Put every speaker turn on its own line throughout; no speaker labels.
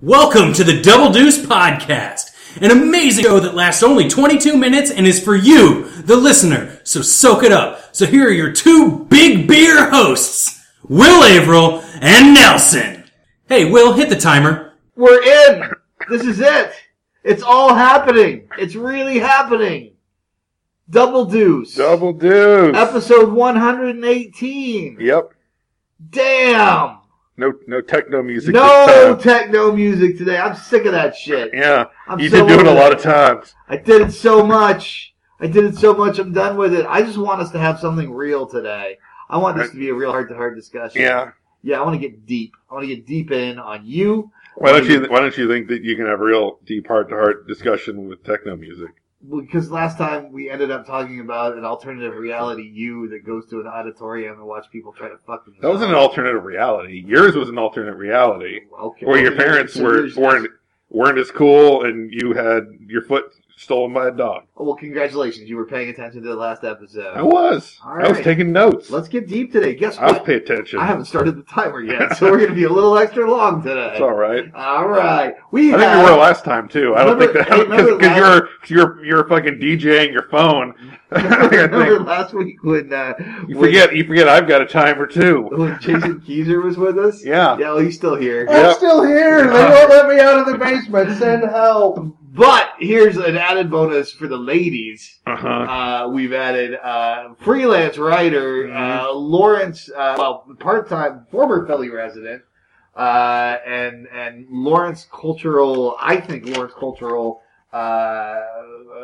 Welcome to the Double Deuce Podcast, an amazing show that lasts only 22 minutes and is for you, the listener. So soak it up. So here are your two big beer hosts, Will Averill and Nelson. Hey, Will, hit the timer.
We're in. This is it. It's all happening. It's really happening. Double Deuce.
Double deuce.
Episode 118.
Yep.
Damn.
No, no techno music.
No techno music today. I'm sick of that shit.
Yeah,
I'm
you
so
did do it a lot of times.
I did it so much. I did it so much. I'm done with it. I just want us to have something real today. I want this to be a real heart to heart discussion.
Yeah.
Yeah, I want to get deep. I want to get deep in on you.
Why don't you Why don't you think that you can have a real deep heart to heart discussion with techno music?
Because last time we ended up talking about an alternative reality you that goes to an auditorium and watch people try to fuck themselves.
That wasn't an alternative reality. Yours was an alternate reality
Okay.
where your parents were weren't weren't as cool, and you had your foot stolen by a dog.
Oh, well, congratulations. You were paying attention to the last episode.
I was.
All
I was taking notes.
Let's get deep today. Guess what?
I was
what?
paying attention.
I haven't started the timer yet, so we're going to be a little extra long today.
It's all right.
All right. We
I think
have,
you were last time too. I don't
Remember-
think that
hey,
because
last-
you're you're you're fucking DJing your phone. I
remember
think
last week when, uh,
you
when,
forget you forget I've got a timer too.
when Jason Keyser was with us?
Yeah.
Yeah, well, he's still here.
I'm still here. They won't let me out of the basement. Send help.
But here's an added bonus for the ladies.
Uh huh.
Uh, we've added uh, freelance writer
Mm-hmm.
uh, Lawrence, uh, well, part-time former Philly resident, uh, and and Lawrence cultural, I think Lawrence cultural uh,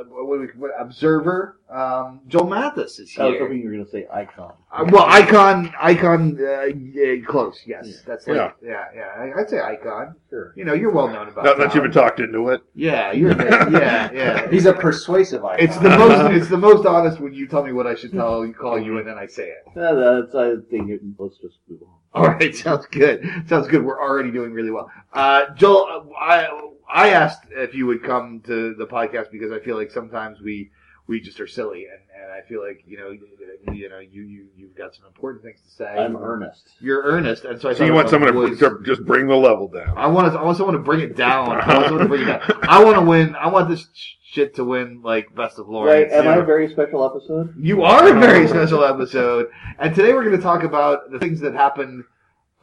what do we, what, observer. Um, Joel Mathis is here.
I was hoping you were going to say icon.
Uh, well, icon, icon, uh, yeah, close. Yes,
Yeah.
that's like, yeah, yeah. I- I'd say icon.
Sure.
You know, you're well known about.
Not that you've been talked into it.
Yeah, you're. yeah, yeah.
He's a persuasive icon.
It's the most. It's the most honest when you tell me what I should tell you, call you, and then I say it.
No, that's, I think it, let's just move on.
All right, sounds good. Sounds good. We're already doing really well. Uh, Joel, uh, I I asked if you would come to the podcast because I feel like sometimes we we just are silly, and, and I feel like you know you, you know you you you've got some important things to say.
I'm earnest.
You're earnest, and so I
So you want someone to, to just bring the level down.
I want to. I want to bring it down. I want to bring it down. I want to win. I want this shit to win like best of
Right?
Lawrence.
Am I
Yeah.
a very special episode?
You are a very special episode. And today we're going to talk about the things that happened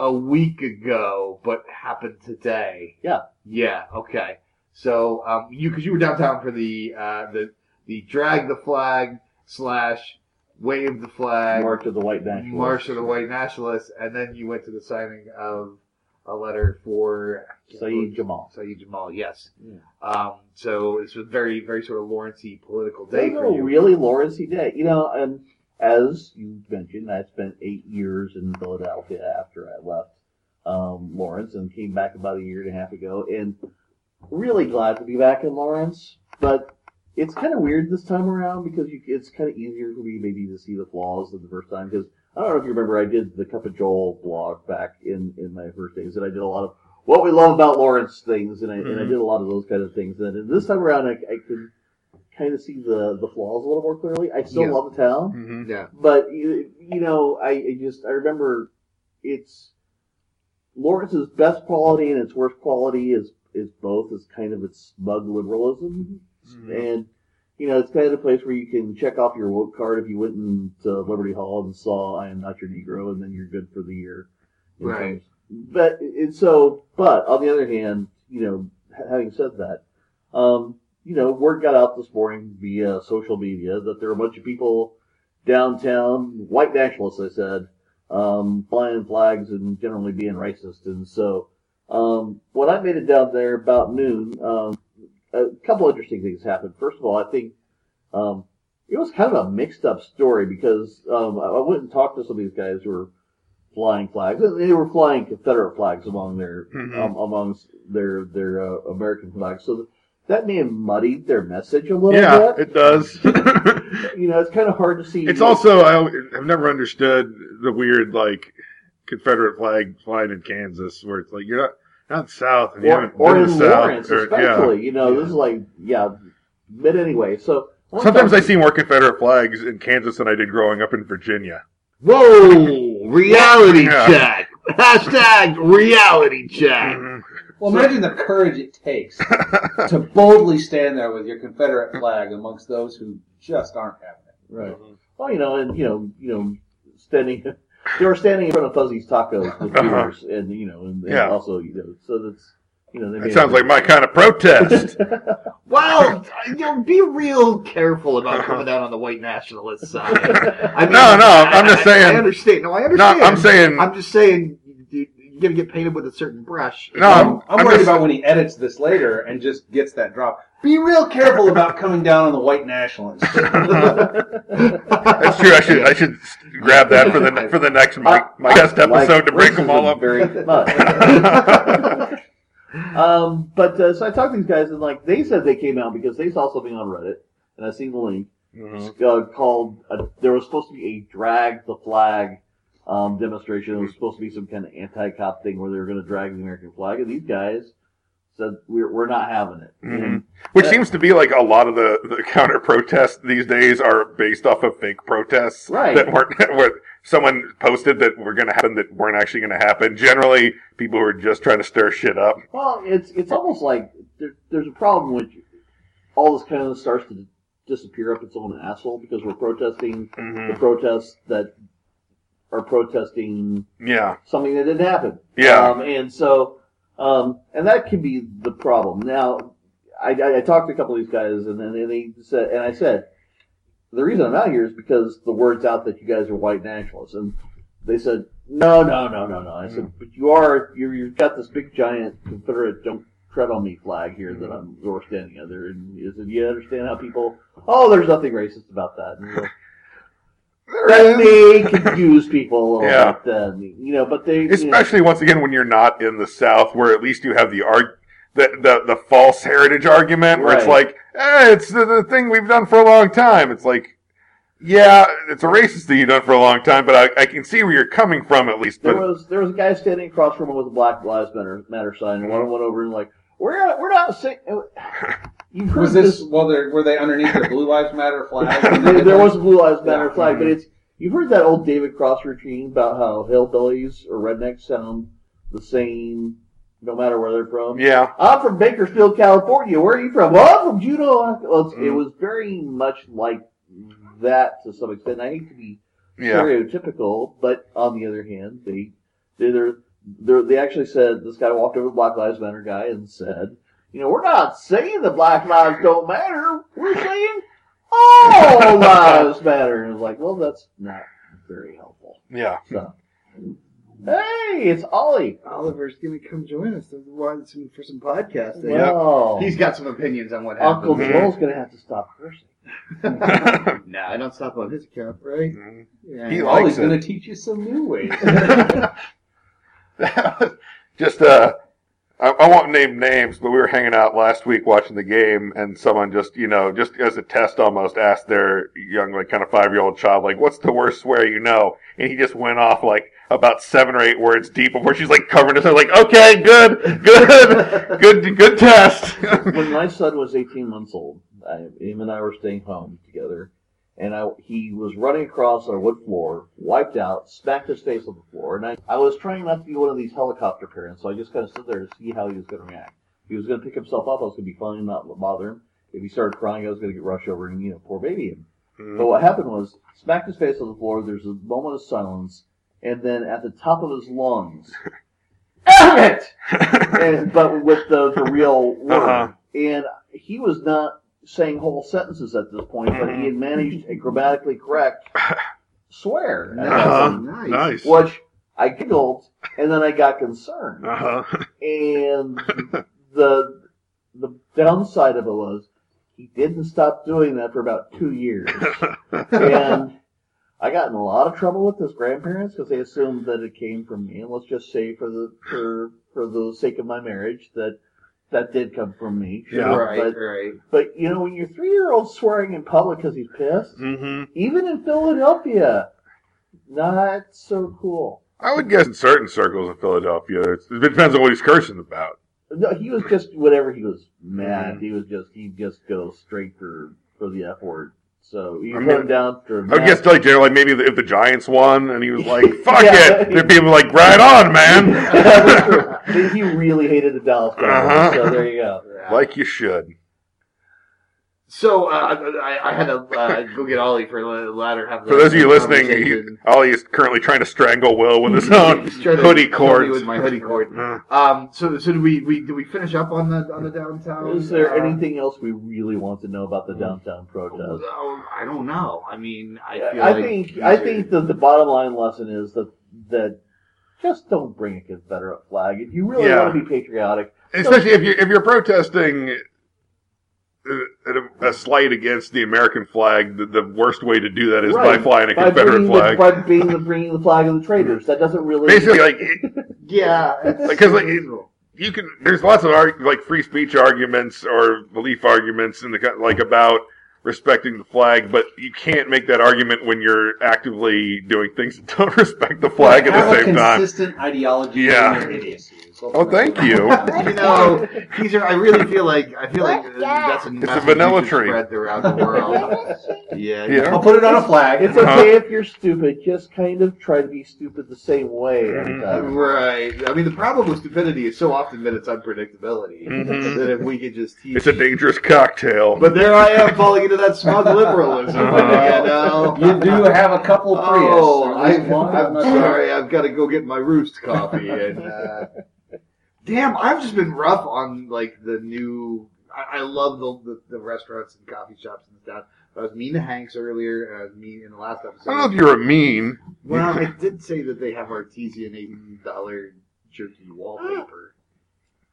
a week ago, but happened today.
Yeah.
Yeah. Okay. So, um, you, cause you were downtown for the, uh, the, the drag the flag slash wave the flag
March of the White Nationalists.
March of the White Nationalists. And then you went to the signing of a letter for
Syed Jamal.
Syed Jamal. Yes.
Yeah.
Um, so it's a very, very sort of Lawrencey political day for you.
really Lawrence Day. You know, and as you mentioned, I spent eight years in Philadelphia after I left um, Lawrence and came back about a year and a half ago, and really glad to be back in Lawrence. But it's kind of weird this time around because you, it's kind of easier for me maybe to see the flaws than the first time because I don't know if you remember I did the Cup of Joel blog back in in my first days and I did a lot of what we love about Lawrence things and I and I
Mhm.
did a lot of those kind of things and this time around I, I can kind of see the the flaws a little more clearly. I still
Yeah.
love the town,
hmm
Yeah.
but you, you know I, I just I remember it's Lawrence's best quality and its worst quality is is both is kind of its smug liberalism
Mm-hmm.
and you know it's kind of the place where you can check off your woke card if you went into Liberty Hall and saw I am not your Negro and then you're good for the year.
Right.
terms- But and so, but on the other hand, you know, having said that, um, you know, word got out this morning via social media that there are a bunch of people downtown, white nationalists, I said, um, flying flags and generally being racist. And so, um, when I made it down there about noon, um, a couple interesting things happened. First of all, I think, um, it was kind of a mixed up story because, um, I went and talked to some of these guys who were flying flags. And They were flying Confederate flags among their,
Mhm.
um, amongst their, their, uh, American flags. So that may have muddied their message a little
Yeah,
bit.
it does.
You know, it's kind of hard to see.
it's also I, I've never understood the weird like Confederate flag flying in Kansas, where it's like you're not not south and you
or,
haven't
or
been
in
the south.
Lawrence,
or- yeah.
especially. You know,
Yeah.
this is like, yeah. But anyway, so
Sometimes I see more Confederate flags in Kansas than I did growing up in Virginia.
Whoa! Reality
Yeah.
check. Hashtag reality check.
Mhm.
Well, imagine the courage it takes to boldly stand there with your Confederate flag amongst those who just aren't having it.
Right. Well, you know, and you know, you know, standing. They were standing in front of Fuzzy's Tacos with
Uh-huh.
beers, and you know, and, and
Yeah.
also, you know, so that's, you know, they
That
made
sounds like my kind of protest.
Well, you know, be real careful about coming down on the white nationalist side. I mean,
No, no, I'm just
I-
saying-
I understand. No, I
no,
understand.
I'm saying.
I'm just saying you, you're gonna get painted with a certain brush.
No, I'm,
I'm,
I'm
worried
just-
about when he edits this later and just gets that drop. Be real careful about coming down on the white nationalists.
That's true. I should I should grab that for the for the next my, my guest episode to break them all up.
Very much. um, but uh, so I talked to these guys, and like they said, they came out because they saw something on Reddit, and I seen the link
Mhm.
uh, called. Uh, there was supposed to be a drag the flag um, demonstration. It was supposed to be some kind of anti-cop thing where they were going to drag the American flag, and these guys said we're we're not having it.
Mhm. Which
Uh,
seems to be like a lot of the, the counter protests these days are based off of fake protests
Right.
that weren't where someone posted that were going to happen that weren't actually going to happen. Generally, people who are just trying to stir shit up.
Well, it's it's almost like there, there's a problem with all this kind of starts to disappear up its own asshole because we're protesting the
Mhm.
protests that are protesting
Yeah,
something that didn't happen.
Yeah.
Um, and so, um, and that can be the problem. Now, I, I, I talked to a couple of these guys, and then they said, and I said, the reason I'm out here is because the word's out that you guys are white nationalists, and they said, no, no, no, no, no. I said, but you are, you're, you've got this big giant Confederate don't tread on me flag here that I'm you're standing under, and is it, you understand how people? Oh, there's nothing racist about that. And you're like, that may confuse people a little
Yeah.
bit, then, you know. But they, you know,
especially once again when you're not in the South, where at least you have the arg. The, the the false heritage argument where it's like, eh, it's the, the thing we've done for a long time. It's like, yeah, it's a racist thing you've done for a long time, but I, I can see where you're coming from at least.
There was there was a guy standing across from him with a Black Lives Matter, Matter sign, and one went over and like, we're not, we're not saying. You've heard
Was this well? They're, were they underneath the Blue Lives Matter flag?
there, there was a Blue Lives Matter
Yeah.
flag, but it's you've heard that old David Cross routine about how hillbillies or rednecks sound the same no matter where they're from.
yeah,
I'm from Bakersfield, California. Where are you from? Well, I'm from Juneau. Well, it's, It
Mm.
was very much like that to some extent. I hate to be
yeah.
stereotypical, but on the other hand, they they they're, they're, they actually said this guy walked over to the Black Lives Matter guy and said, you know, we're not saying that Black lives don't matter. We're saying all lives matter. And it was like, well, that's not very helpful.
Yeah.
So, hey, it's Ollie.
Oliver's gonna come join us for some, for some podcasting.
Well,
He's got some opinions on what
Uncle
happened.
Joel's gonna have to stop cursing.
nah, I don't stop on his account, right? Yeah.
He
Ollie's
likes it.
going to teach you some new ways.
just uh I, I won't name names, but we were hanging out last week watching the game, and someone just, you know, just as a test almost asked their young, like, kind of five year old child, like, what's the worst swear you know? And he just went off, like, about seven or eight words deep before she's, like, covering head, like, okay, good, good, good, good test.
when my son was 18 months old, I, him and I were staying home together, and I, he was running across our wood floor, wiped out, smacked his face on the floor, and I, I was trying not to be one of these helicopter parents, so I just kind of stood there to see how he was going to react. If he was going to pick himself up, I was going to be fine, not bother him. If he started crying, I was going to get rushed over and, you know, poor baby him. But what happened was, smacked his face on the floor, there's a moment of silence, and then at the top of his lungs, Damn it! and, but with the, the real word.
Uh-huh.
And he was not saying whole sentences at this point, but he had managed a grammatically correct swear. that
Uh-huh.
Nice.
Nice.
Which I giggled, and then I got concerned.
Uh-huh.
And the the downside of it was he didn't stop doing that for about two years. and I got in a lot of trouble with his grandparents because they assumed that it came from me. And let's just say, for the for for the sake of my marriage, that that did come from me.
Yeah.
Right,
But,
right.
but you know, when your three year old's swearing in public because he's pissed,
hmm
even in Philadelphia, not so cool.
I would guess in certain circles in Philadelphia, it's, it depends on what he's cursing about.
No, he was just whatever he was mad.
Mhm.
He was just he'd just go straight for for the F word. So you
I
put
mean,
him down for.
I would guess like Jerry, like maybe if the Giants won and he was like, "Fuck
Yeah.
it," there'd be like, "Right on, man."
He really hated the Dallas Cowboys.
Uh-huh.
So there you go.
like you should.
So uh, I, I had to uh, go get Ollie for the latter half. Of
For those of you listening, he. Ollie is currently trying to strangle Will with his own
He's trying to
hoodie
kill me
cords.
with my hoodie cord. Um, so so did we, we did we finish up on the on the downtown?
Is there
uh,
anything else we really want to know about the downtown protest?
Oh, I don't know. I mean, I feel
I
like
think I think that the bottom line lesson is that that just don't bring a Confederate flag. If you really
Yeah.
want to be patriotic,
especially if you if you're protesting a, a slight against the American flag, the, the worst way to do that is by flying a
by
Confederate flag.
the, by being the bringing the flag of the traitors, that doesn't really
Basically, like it-
yeah,
Because, like,
reasonable.
you can. There's lots of arg- like free speech arguments or belief arguments in the like about respecting the flag, but you can't make that argument when you're actively doing things that don't respect the flag at
Have
the
a
same time.
consistent ideology
Yeah.
in your idiocy. So-
Oh, thank you.
you know, these are. I really feel like I feel like that's a, message
vanilla tree.
spread throughout the world. Yeah,
Yeah.
I'll put it on a flag.
It's
Uh-huh.
okay if you're stupid. Just kind of try to be stupid the same way. every
Mhm.
Right. I mean, the problem with stupidity is so often that it's unpredictability.
Mhm.
That if we could just teach.
It's a dangerous cocktail.
but there I am falling into that smug liberalism.
Uh-huh.
You know.
You do have a couple Prius.
Oh, I, I'm sorry. I've got to go get my roost coffee. And uh, damn, I've just been rough on like the new. I, I love the, the the restaurants and coffee shops in the town. I was mean to Hanks earlier. I was mean in the last episode.
I don't know if you're a mean.
Well, I did say that they have artesian eight dollar jerky wallpaper.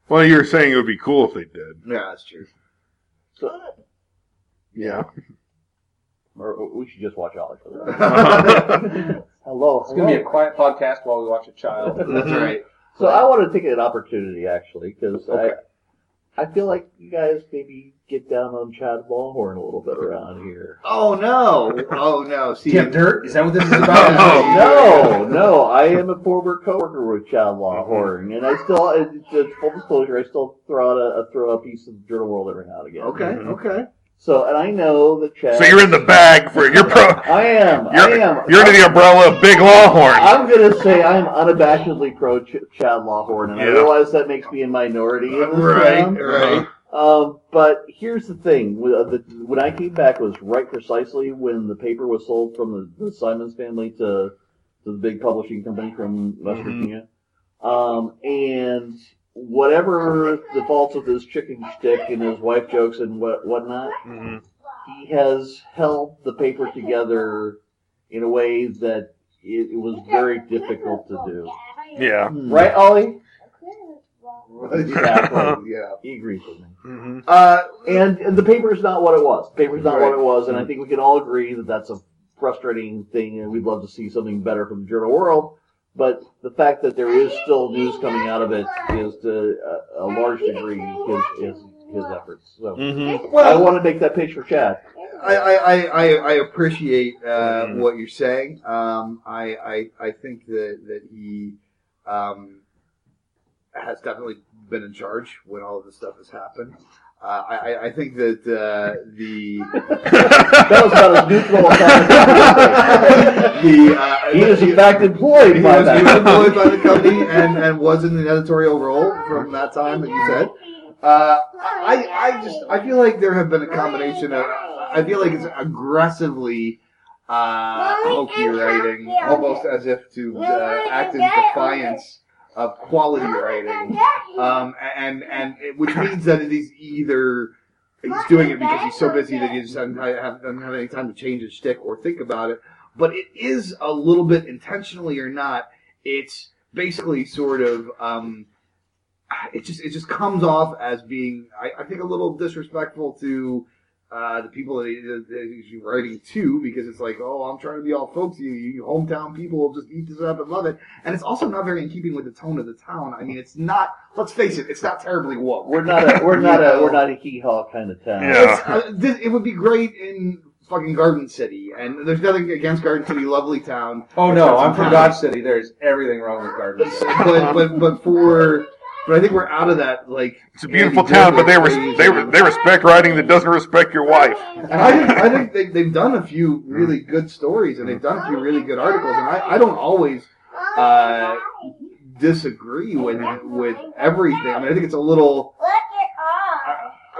Well, you were saying it would be cool if they did.
Yeah, that's true.
So,
Yeah.
or we should just watch Ollie for that. Hello,
It's going to be a quiet podcast while we watch a child.
That's right.
So I want to take an opportunity actually because
Okay.
I I feel like you guys maybe get down on Chad Lawhorn a little bit around here.
Oh no! Oh no! See,
Tim Dirt? Is that what this is
Oh.
about?
No, no, I am a former coworker with Chad Lawhorn, and I still, it's it's full disclosure, I still throw out a, a throw a piece of Journal World every now and again.
okay,
Mhm.
okay.
So, and I know that Chad.
So you're in the bag for you're pro.
I am. I
You're,
am.
you're under the umbrella of Big Lawhorn.
I'm gonna say I'm unabashedly pro Ch- Chad Lawhorn, and I
Yeah.
realize that makes me a minority in this
Right,
town.
right.
Um, but here's the thing: uh, the, when I came back was right precisely when the paper was sold from the, the Simons family to to the big publishing company from West
Mhm.
Virginia. Um, and whatever the faults of his chicken shtick and his wife jokes and what whatnot,
Mhm.
he has held the paper together in a way that it, it was very difficult to do.
Yeah.
Right, Ollie?
Exactly. Yeah.
He agrees with me.
Mhm.
Uh,
And, and the paper is not what it was. The paper is not
Right.
what it was, and I think we can all agree that that's a frustrating thing, and we'd love to see something better from the Journal World. But the fact that there is still news coming out of it is to a, a large degree his his, his efforts. So
Mhm.
I want to make that pitch for Chad.
I, I, I, I I appreciate uh,
Mhm.
what you're saying. Um, I, I, I think that, that he um, has definitely been in charge when all of this stuff has happened. Uh, I, I- I think that uh, the
That was about as neutral as
the uh,
He is in
the-
fact employed
he
by
was, he was employed by the company and, and was in the editorial role from that time that you said. Uh, I, I just I feel like there have been a combination of I feel like it's aggressively uh, hokey writing, almost as if to uh, act in defiance of quality writing, um, and and it, which means that it is either he's doing it because he's so busy that he just doesn't have, doesn't have any time to change his shtick or think about it. But it is a little bit intentionally or not. It's basically sort of um, it just it just comes off as being I, I think a little disrespectful to uh, the people that, he, that he's writing to because it's like oh I'm trying to be all folksy you, you hometown people will just eat this up and love it and it's also not very in keeping with the tone of the town I mean it's not let's face it it's not terribly woke
We're not a we're not a we're not a hee haw kind of town.
Yeah.
Uh, this, it would be great in fucking Garden City and there's nothing against Garden City lovely town
Oh no, I'm from Dodge City. There's everything wrong with Garden City.
but, but but for but I think we're out of that. Like
It's a beautiful town, but they
phase.
they re- they respect writing that doesn't respect your wife.
And I think I think they, they've done a few really good stories, and they've done a few really good articles, and I, I don't always uh, disagree with with everything. I mean, I think it's a little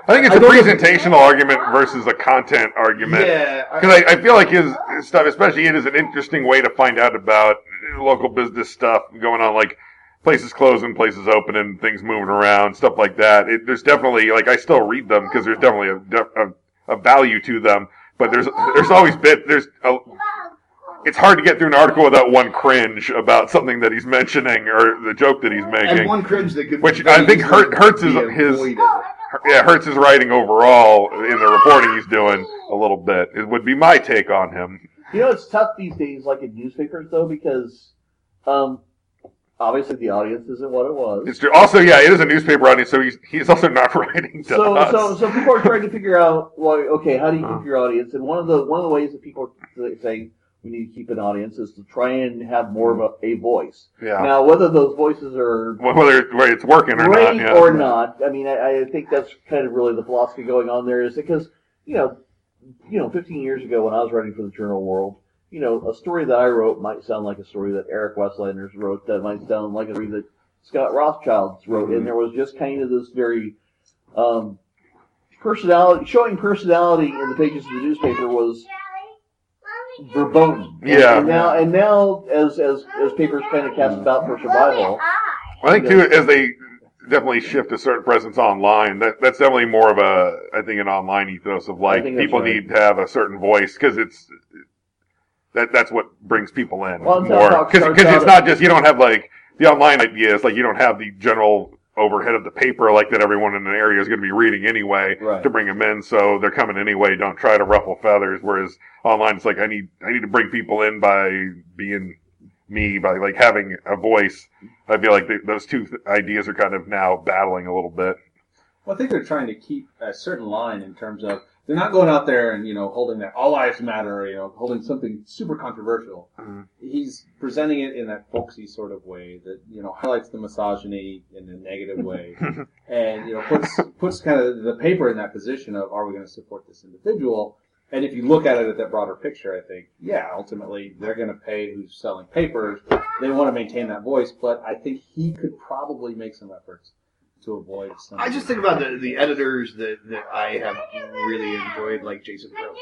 I think it's a presentational argument versus a content argument.
yeah. I-
Because I, I feel like his, his stuff, especially it is an interesting way to find out about local business stuff going on, like places closing, places opening, things moving around, stuff like that. It, there's definitely like I still read them because there's definitely a, a, a value to them. But there's there's always bit there's a, it's hard to get through an article without one cringe about something that he's mentioning or the joke that he's making.
and one cringe that could
Which I think
easily
hurt- hurts his- his- yeah, hurts his writing overall in the reporting he's doing a little bit. It would be my take on him.
You know, it's tough these days, like in newspapers, though, because um, obviously the audience isn't what it was.
It's true. Also, yeah, it is a newspaper audience, so he's he's also not writing to
so,
us.
so, so people are trying to figure out, well, okay, how do you keep your audience? And one of the one of the ways that people are saying we need to keep an audience is to try and have more of a, a voice.
yeah,
Now, whether those voices are
whether whether it's working or
great
not. Yeah.
or not, I mean, I, I think that's kind of really the philosophy going on there. Is because you know, you know, 15 years ago when I was writing for the Journal World, you know, a story that I wrote might sound like a story that Eric Weslanders wrote. That might sound like a story that Scott Rothschild wrote,
Mhm.
and there was just kind of this very um, personality showing personality in the pages of the newspaper was verboten.
Yeah.
And now, and now, as as as papers kind of cast about for survival,
I think too, as they definitely shift a certain presence online, that that's definitely more of a I think an online ethos of like people
right.
need to have a certain voice because it's that that's what brings people in
Well,
more.
Talk
because it's not just you don't have like the online idea is like you don't have the general overhead of the paper like that everyone in an area is going to be reading anyway
Right.
to bring them in. So they're coming anyway. Don't try to ruffle feathers. Whereas online it's like i need i need to bring people in by being me by like having a voice. I feel like th those two th- ideas are kind of now battling a little bit.
Well, I think they're trying to keep a certain line in terms of they're not going out there and you know holding that all lives matter, you know, holding something super controversial.
Mhm.
He's presenting it in that folksy sort of way that you know highlights the misogyny in a negative way, and you know puts puts kind of the paper in that position of are we going to support this individual? And if you look at it at that broader picture, I think yeah, ultimately they're going to pay who's selling papers. They want to maintain that voice, but I think he could probably make some efforts to avoid some.
I just think about the, the editors that, that I have really enjoyed, like Jason Probst,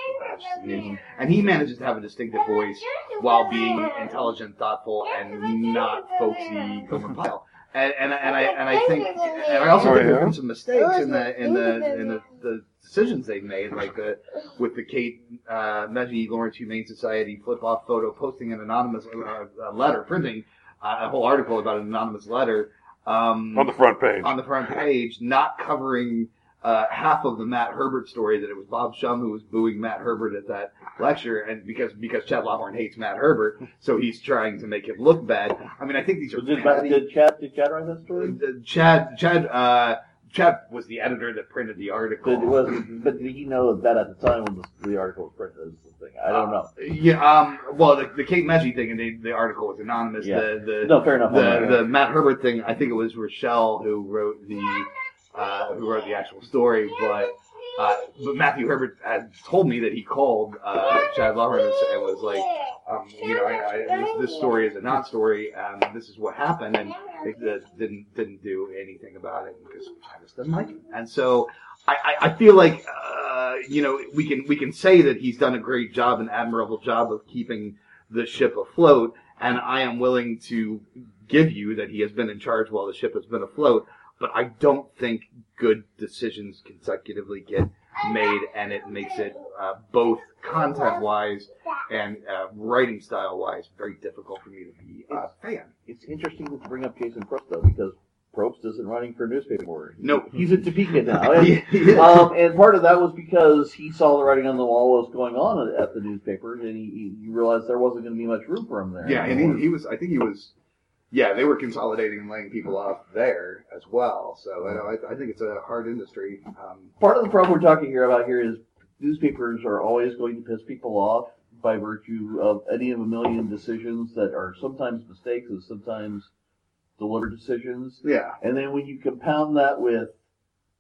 Mm-hmm.
and he manages to have a distinctive voice while being intelligent, thoughtful, and not folksy over pile. And, and, and I and I think and I also
Oh,
think there
yeah?
have been some mistakes in the in the in the, the decisions they've made, like the with the Kate uh, Meghji Lawrence Humane Society flip off photo, posting an anonymous uh, uh, letter, printing uh, a whole article about an anonymous letter. Um,
on the front page
on the front page, not covering uh, half of the Matt Herbert story that it was Bob Shum who was booing Matt Herbert at that lecture, and because because Chad Lawhorn hates Matt Herbert, so he's trying to make him look bad. I mean, I think these are
did,
petty-
did Chad did Chad write that story?
uh, Chad Chad uh, Chad was the editor that printed the article.
Did, was, but did he know that at the time when the, the article was printed? Is the thing. I don't know.
Yeah, um, well, the, the Kate Meghji thing, and the, the article was anonymous.
Yeah.
The, the,
No, fair enough.
the, the Matt Herbert thing, I think it was Rochelle who wrote the uh, who wrote the actual story, but uh, but Matthew Herbert had told me that he called uh, Chad Lawhorn and was like, um, you know, I, I, this, story is a non-story, and this is what happened, and they didn't didn't do anything about it because Chad just doesn't like him, and so. I, I- I feel like uh, you know we can we can say that he's done a great job, an admirable job of keeping the ship afloat, and I am willing to give you that he has been in charge while the ship has been afloat. But I don't think good decisions consecutively get made, and it makes it uh, both content-wise and uh, writing style-wise very difficult for me to be a fan.
It's interesting to bring up Jason Probst though because Probst isn't running for newspaper board.
No.
he's at Topeka now. And,
he
um, and part of that was because he saw the writing on the wall what was going on at, the newspaper, and he, he realized there wasn't going to be much room for him there.
Yeah, and he, he was. I think he was. Yeah, they were consolidating and laying people off there as well. So you know, I, I think it's a hard industry. Um,
part of the problem we're talking here about here is newspapers are always going to piss people off by virtue of any of a million decisions that are sometimes mistakes and sometimes deliberate decisions.
Yeah.
And then when you compound that with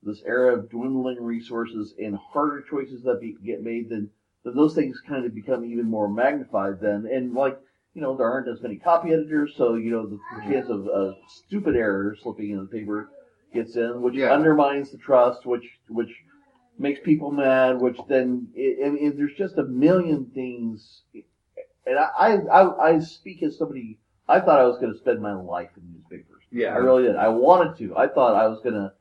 this era of dwindling resources and harder choices that be, get made, then, then those things kind of become even more magnified then. And like, you know, there aren't as many copy editors, so, you know, the, the chance of uh, stupid errors slipping in the paper gets in, which
Yeah.
undermines the trust, which, which makes people mad, which then, it, and, and there's just a million things. And I, I, I speak as somebody, I thought I was going to spend my life in newspapers.
Yeah.
I really did. I wanted to. I thought I was going to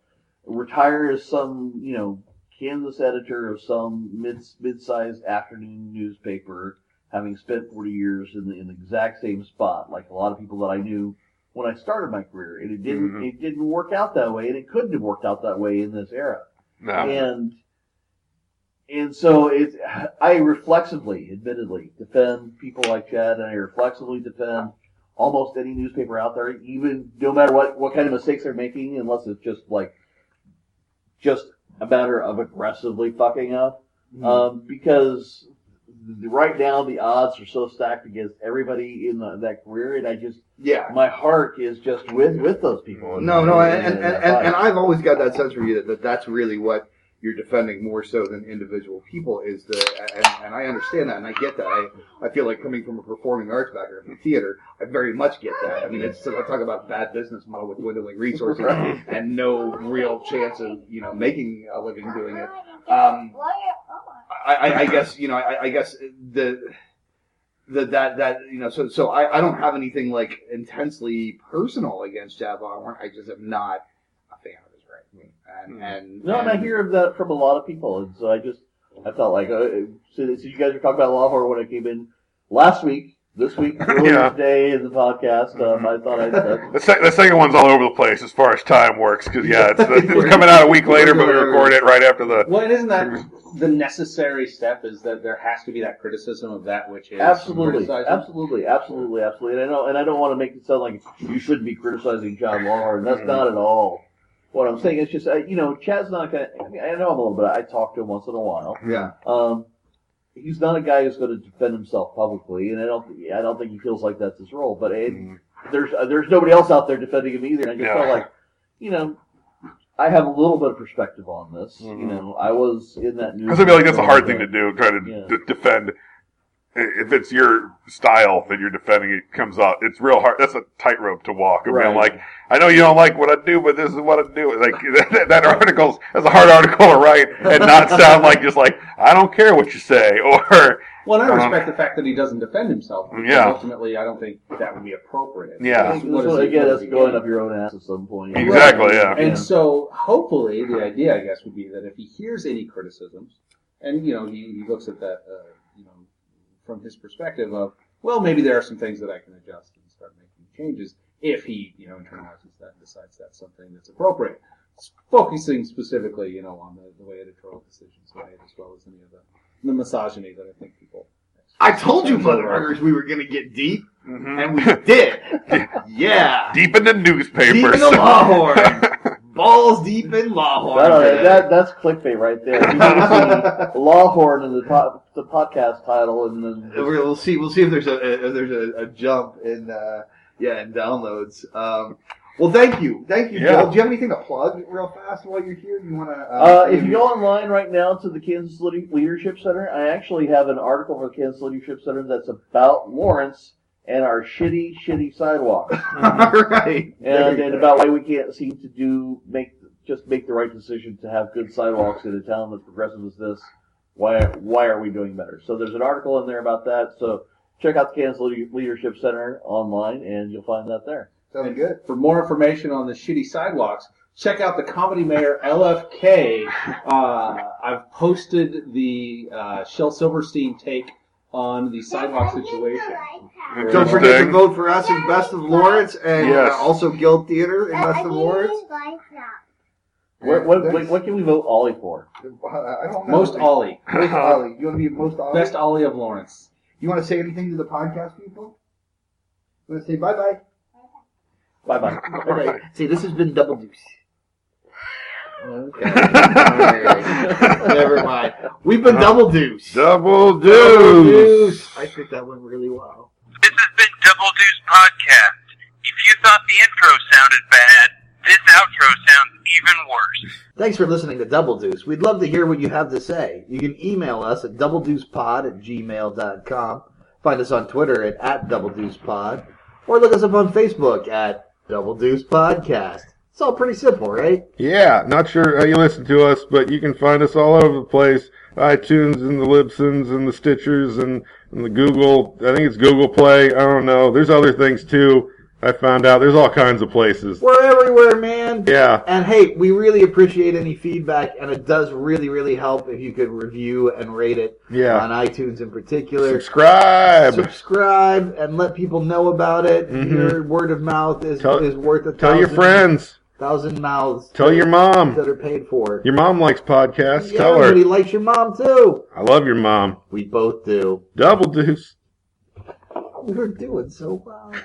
retire as some, you know, Kansas editor of some mid mid-sized afternoon newspaper, having spent 40 years in the in the exact same spot, like a lot of people that I knew when I started my career. And it didn't
Mhm.
it didn't work out that way, and it couldn't have worked out that way in this era.
No.
And and so it, I reflexively, admittedly, defend people like Chad, and I reflexively defend almost any newspaper out there, even no matter what what kind of mistakes they're making, unless it's just like just a matter of aggressively fucking up. Um, because right now the odds are so stacked against everybody in the, that career, and I just
Yeah.
my heart is just with with those people.
No, no, and, and, and, and, and I've always got that sense for you that, that that's really what you're defending more so than individual people is the, and, and I understand that and I get that. I, I feel like coming from a performing arts background from theater, I very much get that. I mean, it's, I talk about bad business model with dwindling resources and no real chance of, you know, making a living doing it. Um, I, I, I guess you know. I, I guess the the that that you know. So so I, I don't have anything like intensely personal against Chad Lawhorn. I just am not a fan of his writing. And and
No, and I hear of that from a lot of people, and so I just I felt like uh, so, so you guys were talking about Lawhorn when I came in last week, this week, earlier
Yeah.
today in the podcast. Um, I thought I'd. Uh,
The, sec- the second one's all over the place as far as time works because yeah, it's, it's coming out a week later, but we record it right after the.
Well, and isn't that the necessary step? Is that there has to be that criticism of that which is
Absolutely, absolutely, absolutely, absolutely. And I know, and I don't want to make it sound like you shouldn't be criticizing John Lawhorn. That's
Mhm.
not at all what I'm saying. It's just, uh, you know, Chad's not gonna. I mean, I know him a little bit. I talk to him once in a while.
yeah.
Um, he's not a guy who's going to defend himself publicly, and I don't, I don't think he feels like that's his role. But it,
Mhm.
there's, uh, there's nobody else out there defending him either. And I just
Yeah.
felt like, you know. I have a little bit of perspective on this. You
Mhm.
know, I was in that news.
Because I feel like that's a hard thing to do, try to
Yeah.
d- defend. If it's your style that you're defending, it comes out. It's real hard. That's a tightrope to walk. Of being
Right.
like, I know you don't like what I do, but this is what I do. Like that, that article's that's a hard article to write and not sound like just like I don't care what you say or
Well, and I
Um,
respect the fact that he doesn't defend himself.
Yeah.
Ultimately, I don't think that would be appropriate.
Yeah.
This
What
is
is
what-
he-
again,
what
that's going up your own ass at some point.
Exactly, yeah.
And so, hopefully, the idea, I guess, would be that if he hears any criticisms, and you know, he, he looks at that, uh, you know, from his perspective of, well, maybe there are some things that I can adjust and start making changes. If he, you know, internalizes that and decides that's something that's appropriate, S- focusing specifically, you know, on the, the way editorial decisions are made, as well as any of the, the misogyny that I think people.
I told you, motherfuckers, we were gonna get deep,
Mhm.
and we did. yeah.
deep in the newspapers.
Deep in the Lawhorn. Balls deep in Lawhorn.
That, that, that's clickbait right there. You need to see Lawhorn in the, po- the podcast title, and then
We're- We'll see. We'll see if there's a, if there's a, a jump in uh, yeah in downloads. Um, well, thank you, thank you,
Yeah.
Joel. Do you have anything to plug real fast while you're here? You want to?
Uh, if you go online right now to the Kansas City Leadership Center, I actually have an article for the Kansas Leadership Center that's about Lawrence and our shitty, shitty sidewalks,
all right,
and, and about why we can't seem to do make just make the right decision to have good sidewalks in a town that's progressive as this. Why why are we doing better? So there's an article in there about that. So check out the Kansas Leadership Center online, and you'll find that there.
sounds good.
For more information on the shitty sidewalks, check out the Comedy Mayor LFK. Uh, I've posted the uh, Shel Silverstein take on the sidewalk situation.
Don't forget to vote for us in Best of Lawrence, and
Yes.
uh, also Guild Theater in Best of Lawrence.
What, what, what, what can we vote Ollie for?
I don't know.
Most Ollie.
Most Ollie. You want to be most Ollie?
Best Ollie of Lawrence.
You want to say anything to the podcast people? You want to say bye bye?
Bye bye.
Okay. See, this has been Double Deuce. Okay. Never mind. We've been Double Deuce.
Double deuce.
I think that went really well.
This has been Double Deuce Podcast. If you thought the intro sounded bad, this outro sounds even worse.
Thanks for listening to Double Deuce. We'd love to hear what you have to say. You can email us at doubledeucepod at gmail.com. Find us on Twitter at, at doubledeucepod. Or look us up on Facebook at Double Deuce Podcast. It's all pretty simple, right?
Yeah, not sure how you listen to us, but you can find us all over the place. iTunes and the Libsyns and the Stitchers and, and the Google. I think it's Google Play. I don't know. There's other things too. I found out there's all kinds of places.
We're everywhere, man.
Yeah.
And hey, we really appreciate any feedback, and it does really, really help if you could review and rate it
Yeah.
on iTunes in particular.
Subscribe.
Subscribe and let people know about it.
Mhm.
Your word of mouth is
Tell-
is worth a ton.
Tell your friends.
Thousand mouths.
Tell your mom.
that are paid for.
Your mom likes podcasts.
yeah,
Tell
everybody
her.
likes your mom too.
I love your mom.
We both do.
Double deuce.
We were doing so well.